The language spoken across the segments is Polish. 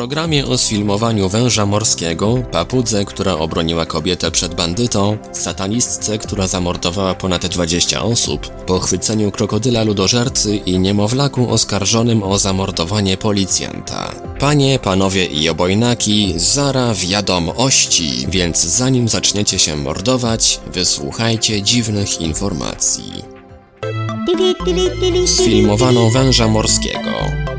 Programie o sfilmowaniu węża morskiego, papudze, która obroniła kobietę przed bandytą, satanistce, która zamordowała ponad 20 osób, pochwyceniu krokodyla ludożercy i niemowlaku oskarżonym o zamordowanie policjanta. Panie, panowie i obojnaki, zara wiadomości, więc zanim zaczniecie się mordować, wysłuchajcie dziwnych informacji. Sfilmowano węża morskiego.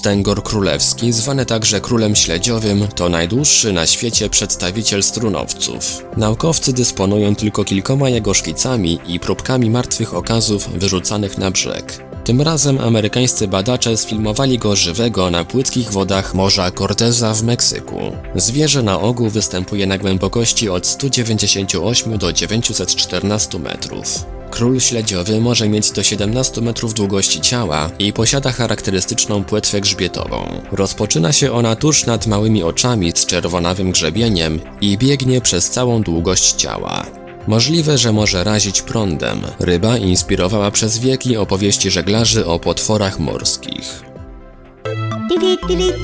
Wstęgor królewski, zwany także królem śledziowym, to najdłuższy na świecie przedstawiciel strunowców. Naukowcy dysponują tylko kilkoma jego szkicami i próbkami martwych okazów wyrzucanych na brzeg. Tym razem amerykańscy badacze sfilmowali go żywego na płytkich wodach Morza Corteza w Meksyku. Zwierzę na ogół występuje na głębokości od 198 do 914 metrów. Król śledziowy może mieć do 17 metrów długości ciała i posiada charakterystyczną płetwę grzbietową. Rozpoczyna się ona tuż nad małymi oczami z czerwonawym grzebieniem i biegnie przez całą długość ciała. Możliwe, że może razić prądem. Ryba inspirowała przez wieki opowieści żeglarzy o potworach morskich.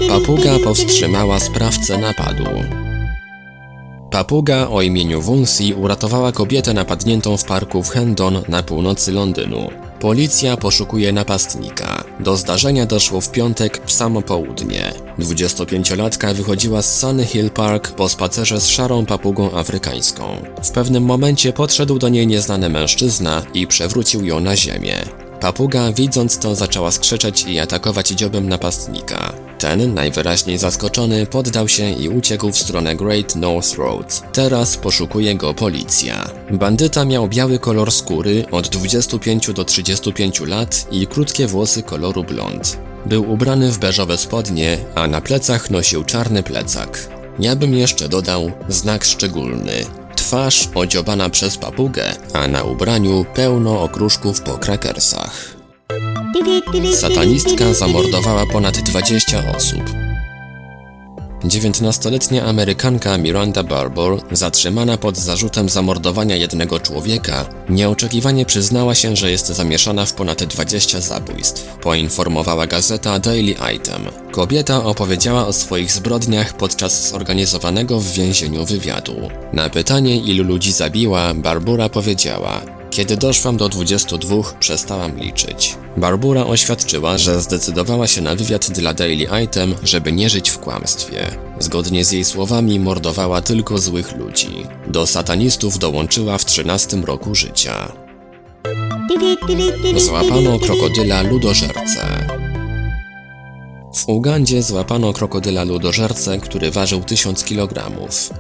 Papuga powstrzymała sprawcę napadu. Papuga o imieniu Wunsi uratowała kobietę napadniętą w parku w Hendon na północy Londynu. Policja poszukuje napastnika. Do zdarzenia doszło w piątek w samo południe. 25-latka wychodziła z Sunny Hill Park po spacerze z szarą papugą afrykańską. W pewnym momencie podszedł do niej nieznany mężczyzna i przewrócił ją na ziemię. Papuga, widząc to, zaczęła skrzeczeć i atakować dziobem napastnika. Ten, najwyraźniej zaskoczony, poddał się i uciekł w stronę Great North Road. Teraz poszukuje go policja. Bandyta miał biały kolor skóry od 25 do 35 lat i krótkie włosy koloru blond. Był ubrany w beżowe spodnie, a na plecach nosił czarny plecak. Ja bym jeszcze dodał znak szczególny. Twarz odziobana przez papugę, a na ubraniu pełno okruszków po krakersach. Satanistka zamordowała ponad 20 osób. 19-letnia Amerykanka Miranda Barbour, zatrzymana pod zarzutem zamordowania jednego człowieka, nieoczekiwanie przyznała się, że jest zamieszana w ponad 20 zabójstw. Poinformowała gazeta Daily Item. Kobieta opowiedziała o swoich zbrodniach podczas zorganizowanego w więzieniu wywiadu. Na pytanie, ilu ludzi zabiła, Barbura powiedziała: kiedy doszłam do 22, przestałam liczyć. Barbura oświadczyła, że zdecydowała się na wywiad dla Daily Item, żeby nie żyć w kłamstwie. Zgodnie z jej słowami mordowała tylko złych ludzi. Do satanistów dołączyła w 13 roku życia. Złapano krokodyla ludożercę. W Ugandzie złapano krokodyla ludożercę, który ważył 1000 kg.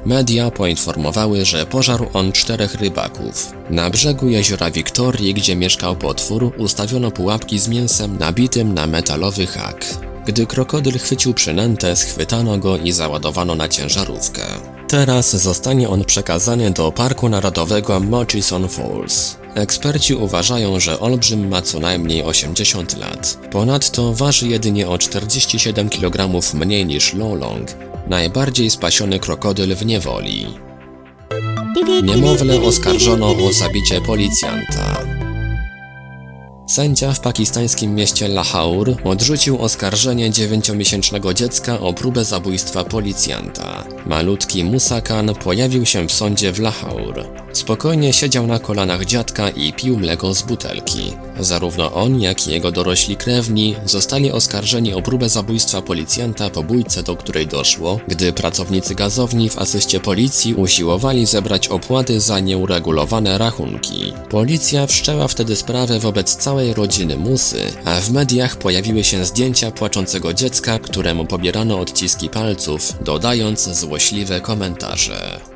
Media poinformowały, że pożarł on czterech rybaków. Na brzegu jeziora Wiktorii, gdzie mieszkał potwór, ustawiono pułapki z mięsem nabitym na metalowy hak. Gdy krokodyl chwycił przynętę, schwytano go i załadowano na ciężarówkę. Teraz zostanie on przekazany do Parku Narodowego Murchison Falls. Eksperci uważają, że olbrzym ma co najmniej 80 lat. Ponadto waży jedynie o 47 kg mniej niż Lolong, najbardziej spasiony krokodyl w niewoli. Niemowlę oskarżono o zabicie policjanta. Sędzia w pakistańskim mieście Lahore odrzucił oskarżenie dziewięciomiesięcznego dziecka o próbę zabójstwa policjanta. Malutki Musa Khan pojawił się w sądzie w Lahore. Spokojnie siedział na kolanach dziadka i pił mleko z butelki. Zarówno on, jak i jego dorośli krewni zostali oskarżeni o próbę zabójstwa policjanta po bójce, do której doszło, gdy pracownicy gazowni w asyście policji usiłowali zebrać opłaty za nieuregulowane rachunki. Policja wszczęła wtedy sprawę wobec całej rodziny Musy, a w mediach pojawiły się zdjęcia płaczącego dziecka, któremu pobierano odciski palców, dodając złośliwe komentarze.